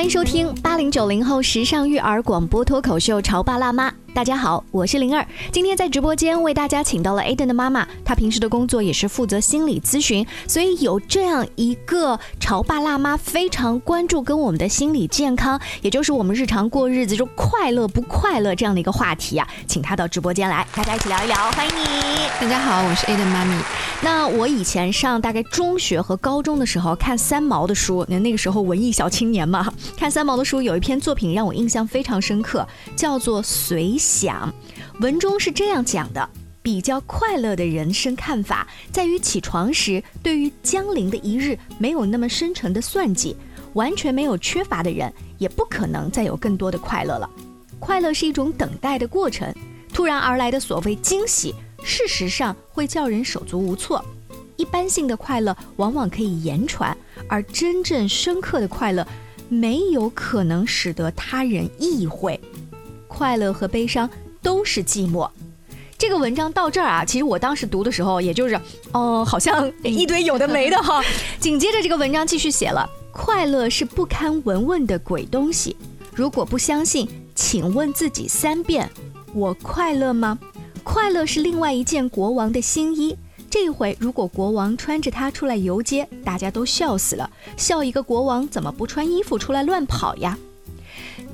欢迎收听八零九零后时尚育儿广播脱口秀《潮爸辣妈》。大家好，我是灵儿。今天在直播间为大家请到了 Aden 的妈妈，她平时的工作也是负责心理咨询，所以有这样一个潮爸辣妈非常关注跟我们的心理健康，也就是我们日常过日子中快乐不快乐这样的一个话题啊，请她到直播间来，大家一起聊一聊。欢迎你，大家好，我是 Aden 妈咪。那我以前上大概中学和高中的时候看三毛的书，那那个时候文艺小青年嘛，看三毛的书有一篇作品让我印象非常深刻，叫做《随》。想，文中是这样讲的：比较快乐的人生看法，在于起床时对于将临的一日没有那么深沉的算计，完全没有缺乏的人，也不可能再有更多的快乐了。快乐是一种等待的过程，突然而来的所谓惊喜，事实上会叫人手足无措。一般性的快乐往往可以言传，而真正深刻的快乐，没有可能使得他人意会。快乐和悲伤都是寂寞。这个文章到这儿啊，其实我当时读的时候，也就是，哦，好像一堆有的没的哈。紧接着这个文章继续写了：快乐是不堪闻问的鬼东西。如果不相信，请问自己三遍：我快乐吗？快乐是另外一件国王的新衣。这回如果国王穿着它出来游街，大家都笑死了。笑一个国王怎么不穿衣服出来乱跑呀？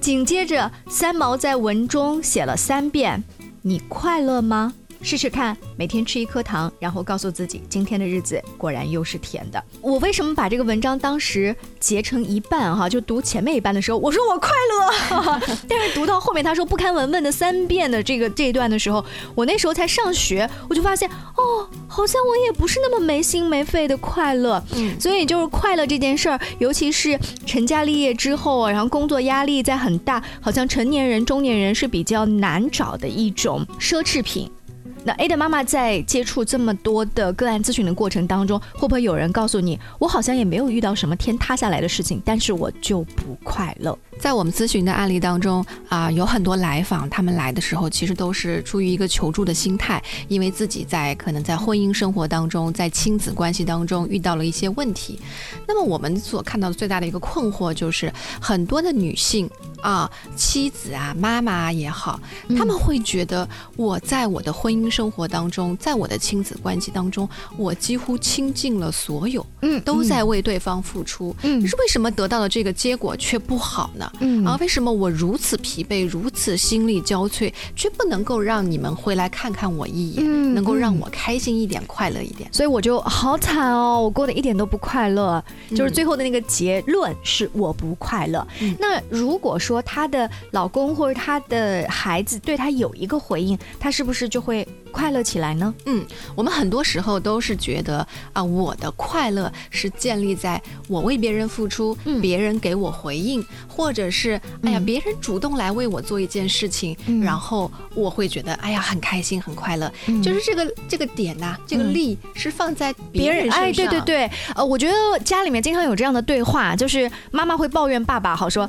紧接着，三毛在文中写了三遍：“你快乐吗？”试试看，每天吃一颗糖，然后告诉自己，今天的日子果然又是甜的。我为什么把这个文章当时截成一半哈？就读前面一半的时候，我说我快乐，但是读到后面他说不堪文问的三遍的这个这一段的时候，我那时候才上学，我就发现哦，好像我也不是那么没心没肺的快乐。嗯，所以就是快乐这件事儿，尤其是成家立业之后，然后工作压力在很大，好像成年人、中年人是比较难找的一种奢侈品。那 A 的妈妈在接触这么多的个案咨询的过程当中，会不会有人告诉你，我好像也没有遇到什么天塌下来的事情，但是我就不快乐？在我们咨询的案例当中啊，有很多来访，他们来的时候其实都是出于一个求助的心态，因为自己在可能在婚姻生活当中，在亲子关系当中遇到了一些问题。那么我们所看到的最大的一个困惑就是，很多的女性啊，妻子啊，妈妈也好，他们会觉得我在我的婚姻生活当中，在我的亲子关系当中，我几乎倾尽了所有，嗯，都在为对方付出，嗯，是为什么得到的这个结果却不好呢？嗯，啊，为什么我如此疲惫，如此心力交瘁，却不能够让你们回来看看我一眼，嗯，能够让我开心一点，快乐一点？所以我就好惨哦，我过得一点都不快乐，就是最后的那个结论是我不快乐。那如果说她的老公或者她的孩子对她有一个回应，她是不是就会？快乐起来呢？嗯，我们很多时候都是觉得啊，我的快乐是建立在我为别人付出，别人给我回应，或者是哎呀，别人主动来为我做一件事情，然后我会觉得哎呀，很开心，很快乐。就是这个这个点呐，这个力是放在别人身上。哎，对对对，呃，我觉得家里面经常有这样的对话，就是妈妈会抱怨爸爸，好说。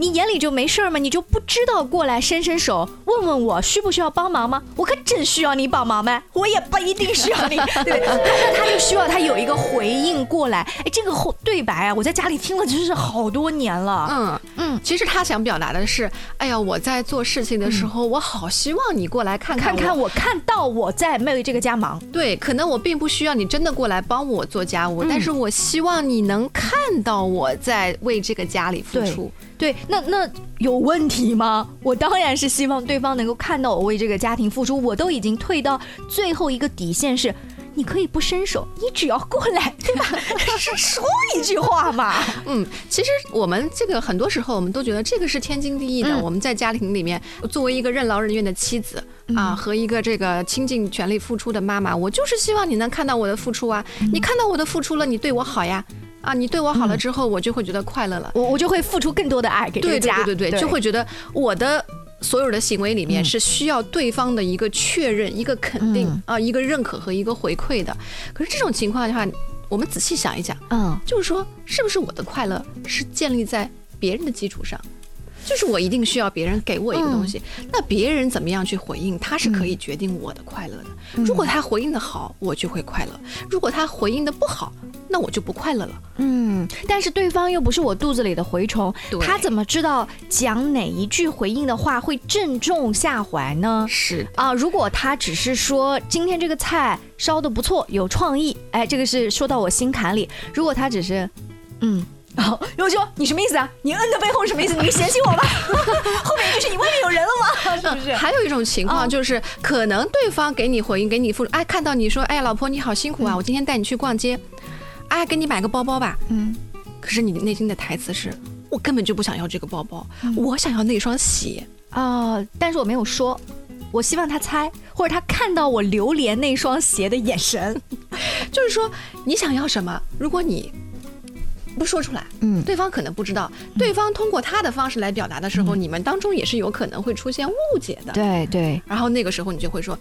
你眼里就没事儿吗？你就不知道过来伸伸手问问我需不需要帮忙吗？我可真需要你帮忙呗！我也不一定需要你。对，他他就需要他有一个回应过来。哎，这个后对白啊，我在家里听了真是好多年了。嗯嗯，其实他想表达的是，哎呀，我在做事情的时候，我好希望你过来看看看我，看到我在为这个家忙。对，可能我并不需要你真的过来帮我做家务，但是我希望你能看到我在为这个家里付出。对，那那有问题吗？我当然是希望对方能够看到我为这个家庭付出。我都已经退到最后一个底线是，你可以不伸手，你只要过来，对吧？是说一句话嘛。嗯，其实我们这个很多时候我们都觉得这个是天经地义的。我们在家庭里面，作为一个任劳任怨的妻子啊，和一个这个倾尽全力付出的妈妈，我就是希望你能看到我的付出啊。你看到我的付出了，你对我好呀。啊，你对我好了之后，我就会觉得快乐了，我我就会付出更多的爱给这个家，对对对，就会觉得我的所有的行为里面是需要对方的一个确认、一个肯定啊、一个认可和一个回馈的。可是这种情况的话，我们仔细想一想，嗯，就是说，是不是我的快乐是建立在别人的基础上？就是我一定需要别人给我一个东西。那别人怎么样去回应，他是可以决定我的快乐的。如果他回应的好，我就会快乐；如果他回应的不好，那我就不快乐了。嗯，但是对方又不是我肚子里的蛔虫，他怎么知道讲哪一句回应的话会正中下怀呢？是啊，如果他只是说今天这个菜烧的不错，有创意，哎，这个是说到我心坎里。如果他只是，嗯。哦，优秀，你什么意思啊？你摁的背后是什么意思？你嫌弃我吗？后面一句是你外面有人了吗？是不是？还有一种情况哦就是，可能对方给你回应，给你付，哎，看到你说，哎呀，老婆你好辛苦啊，我今天带你去逛街，哎，给你买个包包吧。嗯，可是你内心的台词是，我根本就不想要这个包包，我想要那双鞋。啊、但是我没有说，我希望他猜，或者他看到我流连那双鞋的眼神。就是说，你想要什么？如果你不说出来，嗯对方可能不知道，对方通过他的方式来表达的时候，你们当中也是有可能会出现误解的。对对，然后那个时候你就会说，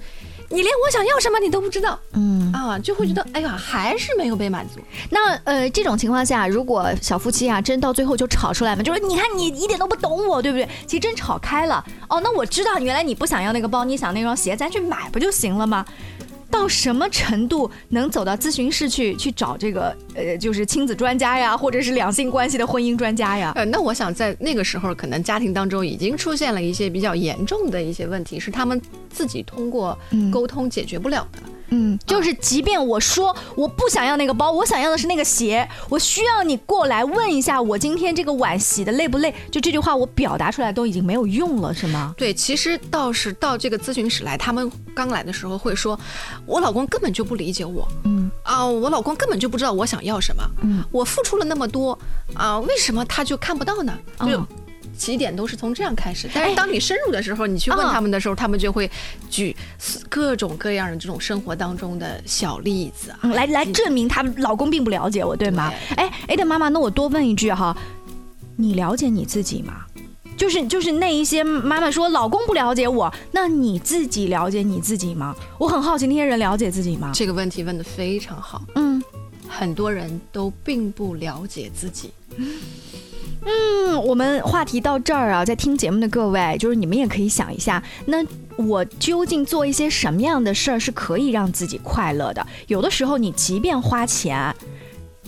你连我想要什么你都不知道嗯。啊，就会觉得，哎呀，还是没有被满足。那呃，这种情况下，如果小夫妻啊，真到最后就吵出来嘛，就是你看你一点都不懂我，对不对？其实真吵开了，哦，那我知道原来你不想要那个包，你想那双鞋，咱去买不就行了吗？到什么程度能走到咨询室去去找这个呃，就是亲子专家呀，或者是两性关系的婚姻专家呀？呃，那我想在那个时候，可能家庭当中已经出现了一些比较严重的一些问题，是他们自己通过嗯沟通解决不了的。嗯，就是即便我说我不想要那个包，我想要的是那个鞋，我需要你过来问一下我今天这个碗洗的累不累？就这句话我表达出来都已经没有用了，是吗？对，其实倒是到这个咨询室来，他们刚来的时候会说，我老公根本就不理解我嗯啊，我老公根本就不知道我想要什么，嗯我付出了那么多啊，为什么他就看不到呢？就哦起点都是从这样开始，但哎是当你深入的时候，你去问嗯他们的时候，他们就会举各种各样的这种生活当中的小例子啊，嗯，来来证明他们老公并不了解我，对吗？哎哎的妈妈，那我多问一句哈，你了解你自己吗？就是就是那一些妈妈说老公不了解我，那你自己了解你自己吗？我很好奇那些人了解自己吗？这个问题问的非常好，嗯很多人都并不了解自己。嗯，嗯我们话题到这儿啊，在听节目的各位，就是你们也可以想一下，那我究竟做一些什么样的事儿是可以让自己快乐的？有的时候你即便花钱。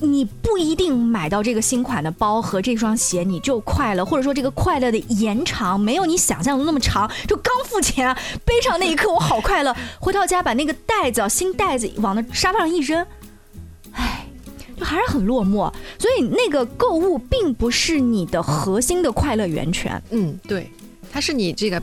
你不一定买到这个新款的包和这双鞋你就快乐，或者说这个快乐的延长没有你想象的那么长。就刚付钱背上那一刻我好快乐，回到家把那个袋子啊新袋子往那沙发上一扔，还是很落寞。所以那个购物并不是你的核心的快乐源泉。嗯，对，它是你这个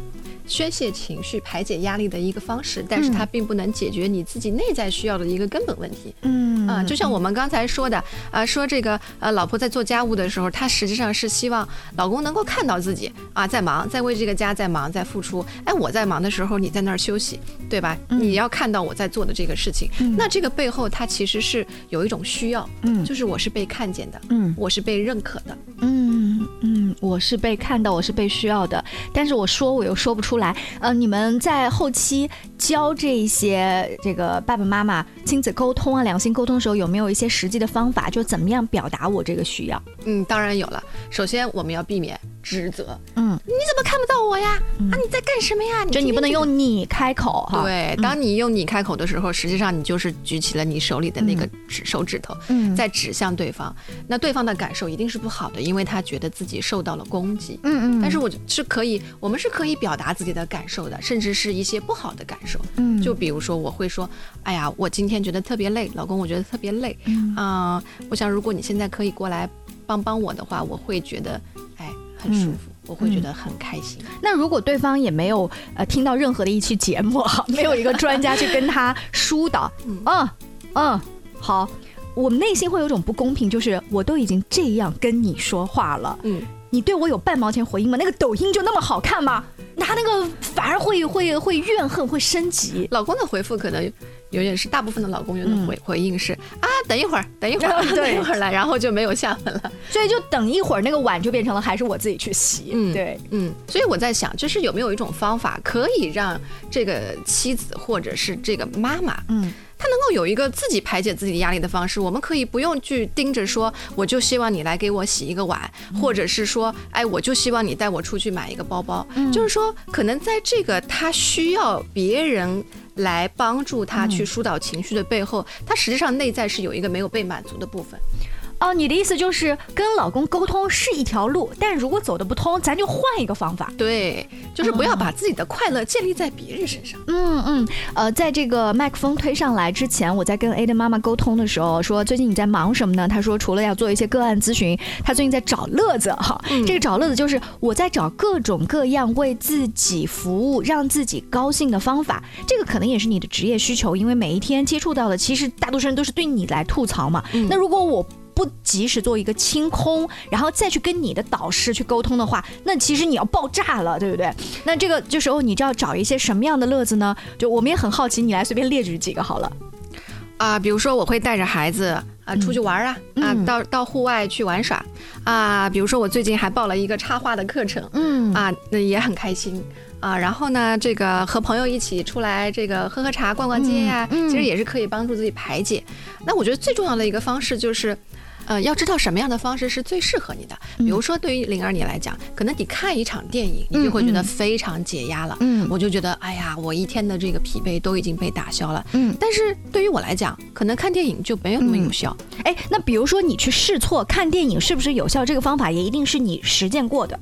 宣泄情绪、排解压力的一个方式，但是它并不能解决你自己内在需要的一个根本问题。嗯啊、就像我们刚才说的，啊，说这个呃，老婆在做家务的时候，她实际上是希望老公能够看到自己啊，在忙，在为这个家在忙，在付出。哎，我在忙的时候，你在那儿休息，对吧？你要看到我在做的这个事情，那这个背后它其实是有一种需要，嗯就是我是被看见的，嗯我是被认可的。嗯嗯，我是被看到，我是被需要的，但是我说我又说不出来。呃，你们在后期教这些这个爸爸妈妈亲子沟通啊、两性沟通的时候，有没有一些实际的方法，就怎么样表达我这个需要？嗯，当然有了。首先，我们要避免指责，嗯，你怎么看不到我呀？啊，你在干什么呀？就你不能用你开口哈。对，当你用你开口的时候，实际上你就是举起了你手里的那个指手指头，嗯在指向对方。那对方的感受一定是不好的，因为他觉得自己受到了攻击。嗯嗯，但是我是可以，我们是可以表达自己的感受的，甚至是一些不好的感受。嗯就比如说，我会说，哎呀，我今天觉得特别累，老公，我觉得特别累。嗯啊、我想如果你现在可以过来帮帮我的话，我会觉得，哎，很舒服，我会觉得很开心。那如果对方也没有呃听到任何的一期节目哈，没有一个专家去跟他疏导，嗯嗯，好，我们内心会有种不公平，就是我都已经这样跟你说话了，嗯，你对我有半毛钱回应吗？那个抖音就那么好看吗？他那个反而会会会怨恨，会升级。老公的回复可能有点是大部分的老公有的回、回应是啊，等一会儿，等一会儿，等一会儿来，然后就没有下文了。所以就等一会儿，那个碗就变成了还是我自己去洗。嗯对，嗯，所以我在想，就是有没有一种方法可以让这个妻子或者是这个妈妈，嗯她能够有一个自己排解自己的压力的方式。我们可以不用去盯着说，我就希望你来给我洗一个碗，或者是说，哎，我就希望你带我出去买一个包包。就是说，可能在这个他需要别人来帮助他去疏导情绪的背后，他实际上内在是有一个没有被满足的部分。哦，你的意思就是跟老公沟通是一条路，但如果走的不通，咱就换一个方法。对，就是不要把自己的快乐建立在别人身上。嗯嗯，呃，在这个麦克风推上来之前，我在跟 A 的妈妈沟通的时候说，最近你在忙什么呢？她说除了要做一些个案咨询，她最近在找乐子哈。这个找乐子就是我在找各种各样为自己服务、让自己高兴的方法。这个可能也是你的职业需求，因为每一天接触到的，其实大多数人都是对你来吐槽嘛。那如果我不及时做一个清空，然后再去跟你的导师去沟通的话，那其实你要爆炸了，对不对？那这个这时候你就要找一些什么样的乐子呢？就我们也很好奇，你来随便列举几个好了。啊，比如说我会带着孩子啊出去玩啊，啊到到户外去玩耍啊。比如说我最近还报了一个插画的课程，嗯啊，那也很开心啊。然后呢，这个和朋友一起出来这个喝喝茶、逛逛街呀，其实也是可以帮助自己排解。那我觉得最重要的一个方式就是。呃，要知道什么样的方式是最适合你的。比如说，对于灵儿你来讲，可能你看一场电影，你就会觉得非常解压了。嗯，我就觉得，哎呀，我一天的这个疲惫都已经被打消了。嗯，但是对于我来讲，可能看电影就没有那么有效。哎，那比如说你去试错看电影是不是有效？这个方法也一定是你实践过的。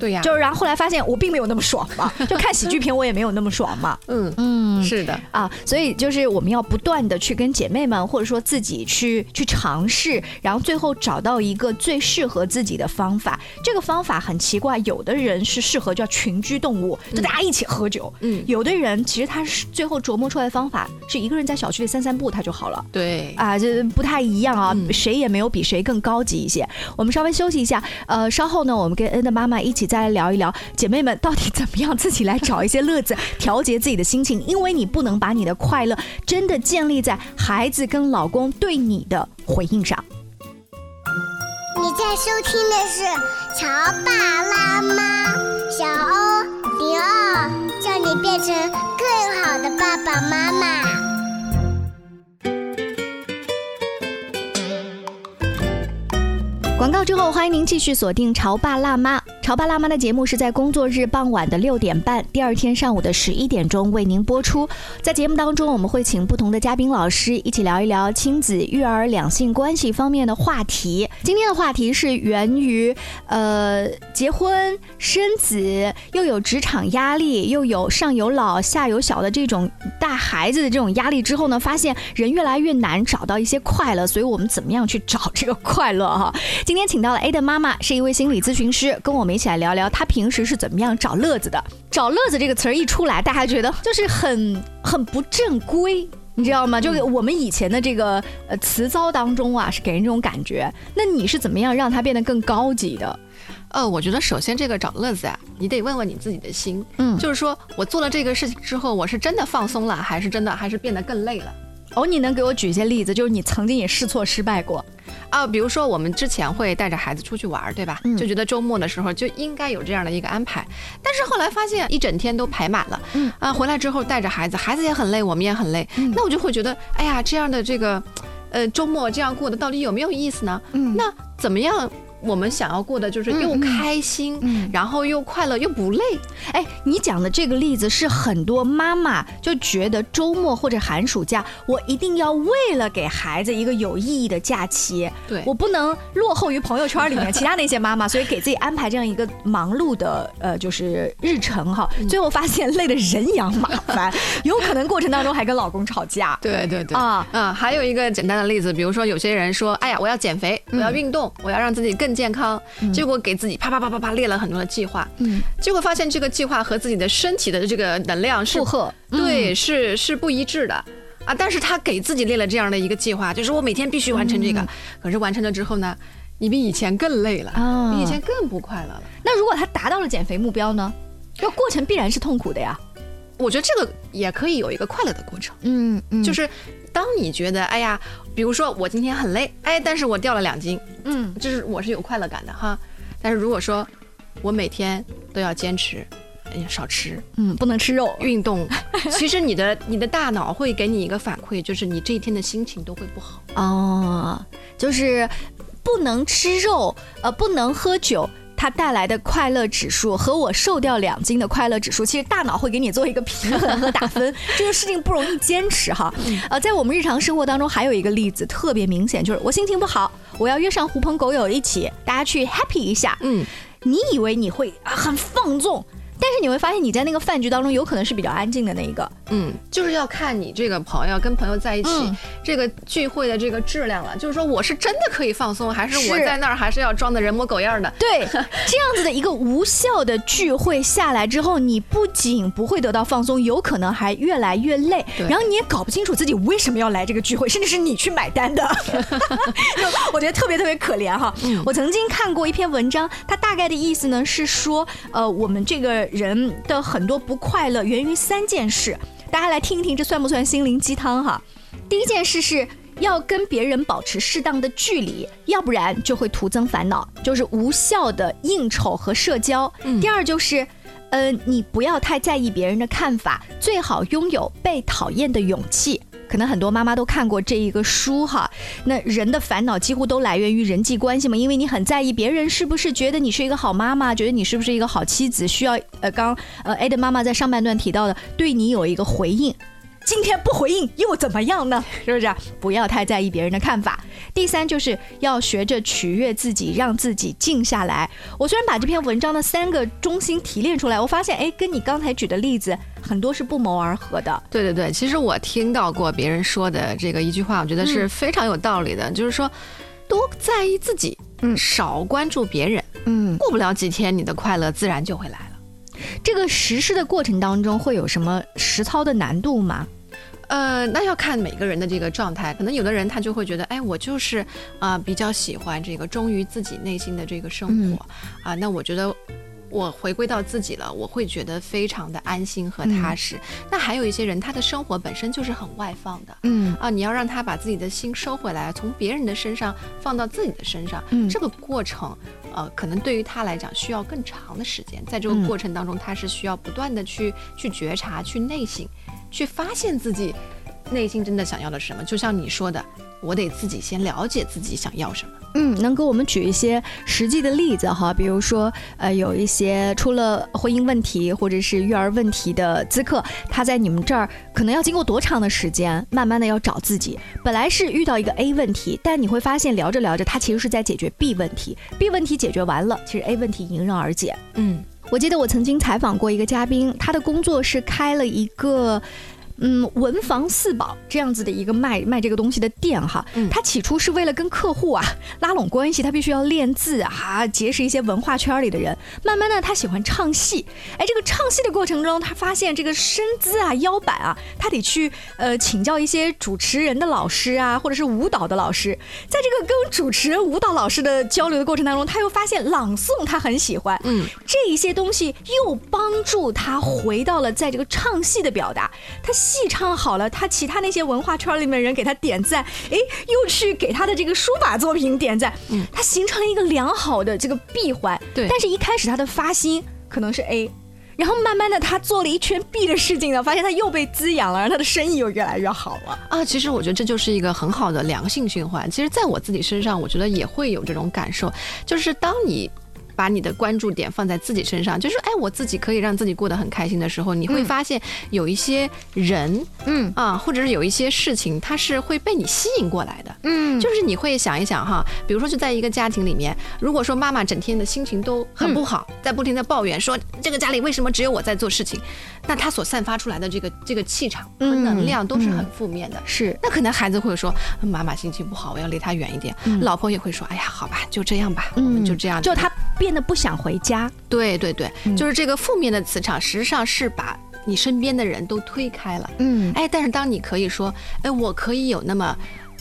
对呀，就是然后后来发现我并没有那么爽嘛，就看喜剧片我也没有那么爽嘛。嗯嗯，是的啊，所以就是我们要不断的去跟姐妹们或者说自己去去尝试，然后最后找到一个最适合自己的方法。这个方法很奇怪，有的人是适合叫群居动物，就大家一起喝酒。嗯，有的人其实他是最后琢磨出来的方法是一个人在小区里散散步他就好了。对啊，这不太一样啊，谁也没有比谁更高级一些。我们稍微休息一下，呃，稍后呢，我们跟恩的妈妈一起。再来聊一聊，姐妹们到底怎么样自己来找一些乐子，调节自己的心情？因为你不能把你的快乐真的建立在孩子跟老公对你的回应上。你在收听的是《乔爸拉妈》，小欧零二，叫你变成更好的爸爸妈妈。广告之后，欢迎您继续锁定《潮爸辣妈》。《潮爸辣妈》的节目是在工作日傍晚的六点半，第二天上午的十一点钟为您播出。在节目当中，我们会请不同的嘉宾老师一起聊一聊亲子、育儿、两性关系方面的话题。今天的话题是源于呃结婚生子，又有职场压力，又有上有老下有小的这种带孩子的这种压力之后呢，发现人越来越难找到一些快乐，所以我们怎么样去找这个快乐哈？今天请到了 A 的妈妈，是一位心理咨询师，跟我们一起来聊聊她平时是怎么样找乐子的。找乐子这个词儿一出来，大家觉得 就是很很不正规，你知道吗？就我们以前的这个呃词糟当中啊，是给人这种感觉。那你是怎么样让它变得更高级的？呃，我觉得首先这个找乐子啊，你得问问你自己的心，嗯，就是说我做了这个事情之后，我是真的放松了，还是真的还是变得更累了？哦，你能给我举一些例子？就是你曾经也试错失败过。啊，比如说我们之前会带着孩子出去玩，对吧？就觉得周末的时候就应该有这样的一个安排，但是后来发现一整天都排满了，嗯啊，回来之后带着孩子，孩子也很累，我们也很累，那我就会觉得，哎呀，这样的这个，呃，周末这样过的到底有没有意思呢？嗯，那怎么样？我们想要过的就是又开心，然后又快乐又不累。哎，你讲的这个例子是很多妈妈就觉得周末或者寒暑假，我一定要为了给孩子一个有意义的假期，对我不能落后于朋友圈里面其他那些妈妈，所以给自己安排这样一个忙碌的呃就是日程哈。最后发现累得人仰马翻，有可能过程当中还跟老公吵架。对对对啊啊！还有一个简单的例子，比如说有些人说，哎呀，我要减肥，我要运动，我要让自己更。健康，结果给自己啪啪啪啪啪列了很多的计划，嗯，结果发现这个计划和自己的身体的这个能量负荷，对，是是不一致的啊。但是他给自己列了这样的一个计划，就是我每天必须完成这个，可是完成了之后呢，你比以前更累了，比以前更不快乐了。那如果他达到了减肥目标呢？这过程必然是痛苦的呀。我觉得这个也可以有一个快乐的过程，嗯嗯，就是。当你觉得哎呀，比如说我今天很累，哎，但是我掉了两斤，嗯，这是我是有快乐感的哈。但是如果说我每天都要坚持，哎呀少吃，嗯，不能吃肉。运动。其实你的你的大脑会给你一个反馈，就是你这一天的心情都会不好。哦，就是不能吃肉，呃，不能喝酒。它带来的快乐指数和我瘦掉两斤的快乐指数，其实大脑会给你做一个平衡和打分，这个事情不容易坚持哈。呃，在我们日常生活当中，还有一个例子特别明显，就是我心情不好，我要约上狐朋狗友一起，大家去 happy 一下。嗯，你以为你会啊很放纵，但是你会发现你在那个饭局当中有可能是比较安静的那一个。嗯，就是要看你这个朋友跟朋友在一起、嗯这个聚会的这个质量了。就是说，我是真的可以放松，还是我在那儿还是要装的人模狗样的？对，这样子的一个无效的聚会下来之后，你不仅不会得到放松，有可能还越来越累，然后你也搞不清楚自己为什么要来这个聚会，甚至是你去买单的，就 我觉得特别特别可怜哈。我曾经看过一篇文章，它大概的意思呢是说，呃，我们这个人的很多不快乐源于三件事，大家来听一听，这算不算心灵鸡汤哈？第一件事是要跟别人保持适当的距离，要不然就会徒增烦恼，就是无效的应酬和社交。第二就是。呃，你不要太在意别人的看法，最好拥有被讨厌的勇气。可能很多妈妈都看过这一个书哈。那人的烦恼几乎都来源于人际关系嘛，因为你很在意别人是不是觉得你是一个好妈妈，觉得你是不是一个好妻子，需要呃刚呃 A 的妈妈在上半段提到的，对你有一个回应。今天不回应又怎么样呢？是不是、啊？不要太在意别人的看法。第三就是要学着取悦自己，让自己静下来。我虽然把这篇文章的三个中心提炼出来，我发现哎，跟你刚才举的例子很多是不谋而合的。对对对，其实我听到过别人说的这个一句话，我觉得是非常有道理的，就是说多在意自己，嗯少关注别人，嗯，过不了几天，你的快乐自然就会来了。这个实施的过程当中会有什么实操的难度吗？呃，那要看每个人的这个状态，可能有的人他就会觉得，哎，我就是啊、比较喜欢这个忠于自己内心的这个生活、啊，那我觉得。我回归到自己了，我会觉得非常的安心和踏实。那还有一些人，他的生活本身就是很外放的，嗯啊，你要让他把自己的心收回来，从别人的身上放到自己的身上，嗯这个过程，呃，可能对于他来讲需要更长的时间。在这个嗯过程当中，他是需要不断的去去觉察、去内省、去发现自己内心真的想要的是什么。就像你说的，我得自己先了解自己想要什么。嗯，能给我们举一些实际的例子哈？比如说，呃，有一些出了婚姻问题或者是育儿问题的咨客，他在你们这儿可能要经过多长的时间，慢慢的要找自己。本来是遇到一个 A 问题，但你会发现聊着聊着，他其实是在解决 B 问题，B 问题解决完了，其实 A 问题迎刃而解。嗯我记得我曾经采访过一个嘉宾，他的工作是开了一个。嗯，文房四宝这样子的一个卖卖这个东西的店哈，嗯他起初是为了跟客户啊拉拢关系，他必须要练字啊，结识一些文化圈里的人。慢慢的，他喜欢唱戏，哎，这个唱戏的过程中，他发现这个身姿啊、腰板啊，他得去呃请教一些主持人的老师啊，或者是舞蹈的老师。在这个跟主持人、舞蹈老师的交流的过程当中，他又发现朗诵他很喜欢，嗯，这一些东西又帮助他回到了在这个唱戏的表达。他戏唱好了，他其他那些文化圈里面人给他点赞，哎，又去给他的这个书法作品点赞，嗯他形成了一个良好的这个闭环。对但是一开始他的发心可能是 A。然后慢慢的，他做了一圈 B 的事情呢，发现他又被滋养了，然后他的生意又越来越好了。啊，其实我觉得这就是一个很好的良性循环。其实，在我自己身上，我觉得也会有这种感受，就是当你。把你的关注点放在自己身上，就是哎，我自己可以让自己过得很开心的时候，你会嗯发现有一些人嗯啊，或者是有一些事情，它是会被你吸引过来的。嗯就是你会想一想哈，比如说就在一个家庭里面，如果说妈妈整天的心情都很不好，在不停的抱怨说这个家里为什么只有我在做事情，那她所散发出来的这个这个气场和嗯能量都是很嗯负面的。是那可能孩子会说，妈妈心情不好，我要离她远一点。老婆也会说，哎呀，好吧，就这样吧，我们就这样。嗯就他变得不想回家。对对对，嗯就是这个负面的磁场，实际上是把你身边的人都推开了。嗯哎，但是当你可以说，哎，我可以有那么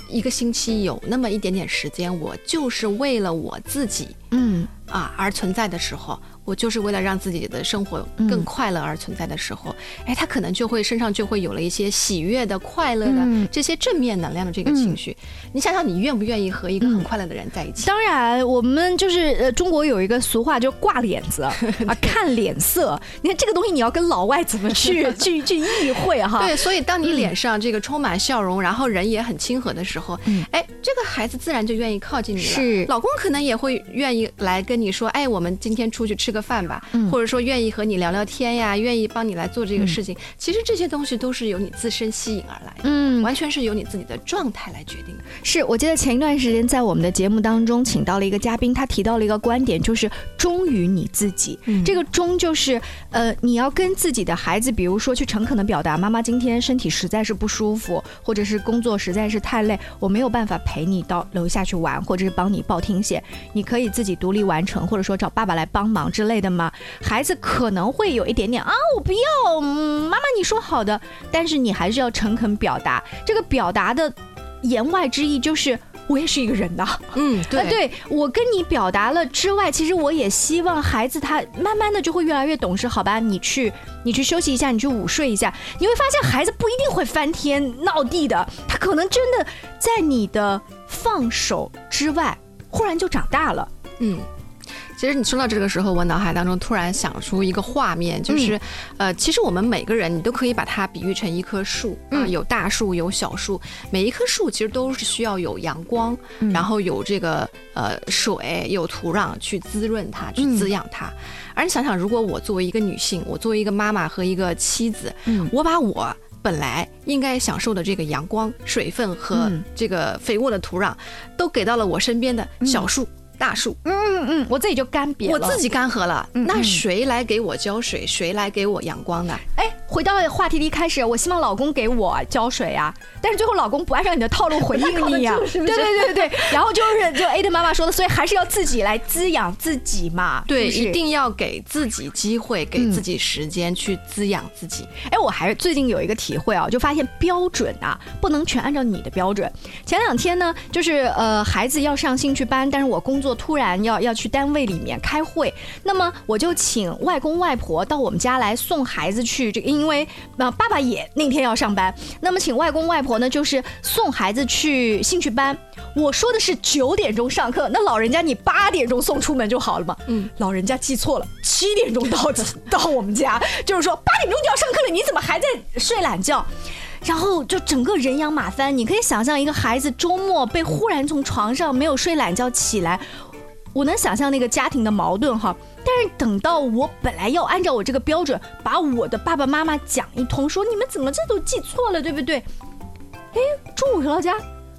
一个星期，有那么一点点时间，我就是为了我自己嗯啊而存在的时候，我就是为了让自己的生活更快乐而存在的时候，哎，他可能就会身上就会有了一些喜悦的、快乐的、嗯这些正面能量的这个情绪。你想想，你愿不愿意和一个很快乐的人在一起？当然，我们就是呃，中国有一个俗话，就挂脸子 啊，看脸色。你看这个东西，你要跟老外怎么去 去去意会哈？对，所以当你脸上这个充满笑容，然后人也很亲和的时候，哎，这个孩子自然就愿意靠近你了。是，老公可能也会愿意来跟你说，哎，我们今天出去吃个饭吧，或者说愿意和你聊聊天呀，愿意帮你来做这个事情。其实这些东西都是由你自身吸引而来的，嗯，完全是由你自己的状态来决定的。是我记得前一段时间在我们的节目当中，请到了一个嘉宾，他提到了一个观点，就是忠于你自己。这个忠就是，呃，你要跟自己的孩子，比如说去诚恳的表达，妈妈今天身体实在是不舒服，或者是工作实在是太累，我没有办法陪你到楼下去玩，或者是帮你报听写，你可以自己独立完成，或者说找爸爸来帮忙之类的吗？孩子可能会有一点点啊，我不要，妈妈你说好的，但是你还是要诚恳表达，这个表达的。言外之意就是，我也是一个人呐。嗯，对，对我跟你表达了之外，其实我也希望孩子他慢慢的就会越来越懂事。好吧，你去，你去休息一下，你去午睡一下，你会发现孩子不一定会翻天闹地的，他可能真的在你的放手之外，忽然就长大了。嗯。其实你说到这个时候，我脑海当中突然想出一个画面，就是，呃，其实我们每个人，你都可以把它比喻成一棵树啊，有大树，有小树，每一棵树其实都是需要有阳光，然后有这个呃水，有土壤去滋润它，去滋养它。而你想想，如果我作为一个女性，我作为一个妈妈和一个妻子，我把我本来应该享受的这个阳光、水分和这个肥沃的土壤，都给到了我身边的小树。大树，嗯嗯嗯，我自己就干瘪了，我自己干涸了，那谁来给我浇水？谁来给我阳光呢？哎，回到话题的一开始，我希望老公给我浇水啊，但是最后老公不按照你的套路回应你 呀，对对对对对，然后就是就 A 的妈妈说的，所以还是要自己来滋养自己嘛，对，一定要给自己机会，给自己时间去滋养自己。哎，我还是最近有一个体会啊，就发现标准啊不能全按照你的标准。前两天呢，就是呃孩子要上兴趣班，但是我工作。突然要要去单位里面开会，那么我就请外公外婆到我们家来送孩子去。这个因为那爸爸也那天要上班，那么请外公外婆呢，就是送孩子去兴趣班。我说的是九点钟上课，那老人家你八点钟送出门就好了嘛。嗯，老人家记错了，七点钟到到我们家，就是说八点钟就要上课了，你怎么还在睡懒觉？然后就整个人仰马翻，你可以想象一个孩子周末被忽然从床上没有睡懒觉起来，我能想象那个家庭的矛盾哈。但是等到我本来要按照我这个标准把我的爸爸妈妈讲一通，说你们怎么这都记错了，对不对？哎，中午回到家。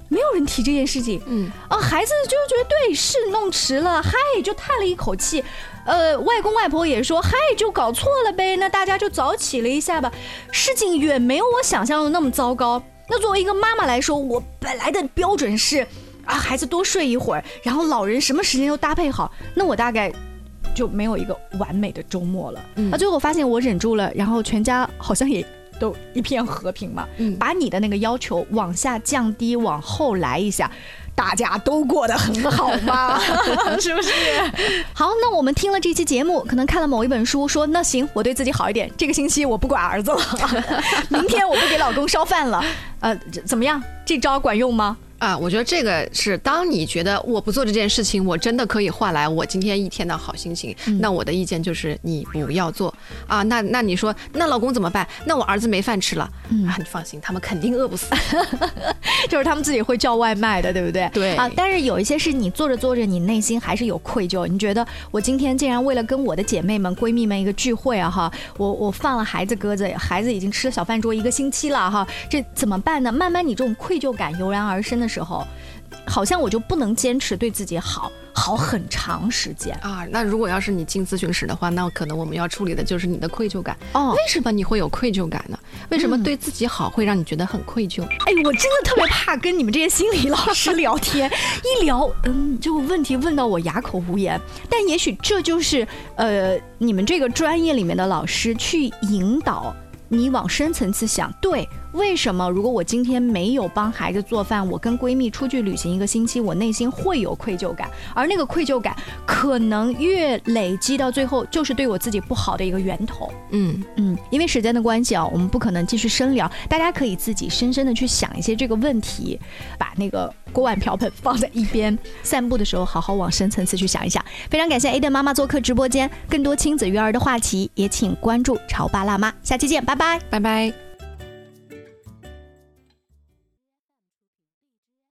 没有人提这件事情，嗯啊，孩子就觉得对，是弄迟了，嗨，就叹了一口气。呃，外公外婆也说，嗨，就搞错了呗，那大家就早起了一下吧。事情远没有我想象的那么糟糕。那作为一个妈妈来说，我本来的标准是啊，孩子多睡一会儿，然后老人什么时间都搭配好，那我大概就没有一个完美的周末了。那最后发现我忍住了，然后全家好像也。都一片和平嘛，把你的那个要求往下降低，往后来一下，大家都过得很好吗，是不是？好，那我们听了这期节目，可能看了某一本书，说那行，我对自己好一点，这个星期我不管儿子了，明天我不给老公烧饭了，呃，怎么样？这招管用吗？啊，我觉得这个是当你觉得我不做这件事情，我真的可以换来我今天一天的好心情。那我的意见就是你不要做啊。那那你说那老公怎么办？那我儿子没饭吃了啊？你放心，他们肯定饿不死，就是他们自己会叫外卖的，对不对？对啊。但是有一些是你做着做着，你内心还是有愧疚。你觉得我今天竟然为了跟我的姐妹们、闺蜜们一个聚会啊，哈，我我放了孩子鸽子，孩子已经吃了小饭桌一个星期了，哈，这怎么办呢？慢慢你这种愧疚感油然而生的。时候，好像我就不能坚持对自己好好很长时间啊。那如果要是你进咨询室的话，那可能我们要处理的就是你的愧疚感。哦，为什么你会有愧疚感呢？为什么对自己好会让你觉得很愧疚？哎，我真的特别怕跟你们这些心理老师聊天，一聊，嗯，就问题问到我哑口无言。但也许这就是呃，你们这个专业里面的老师去引导你往深层次想，对。为什么？如果我今天没有帮孩子做饭，我跟闺蜜出去旅行一个星期，我内心会有愧疚感，而那个愧疚感可能越累积到最后，就是对我自己不好的一个源头。嗯嗯，因为时间的关系啊，我们不可能继续深聊，大家可以自己深深的去想一些这个问题，把那个锅碗瓢盆放在一边，散步的时候好好往深层次去想一想。非常感谢 A 的妈妈做客直播间，更多亲子育儿的话题也请关注潮爸辣妈，下期见，拜拜，拜。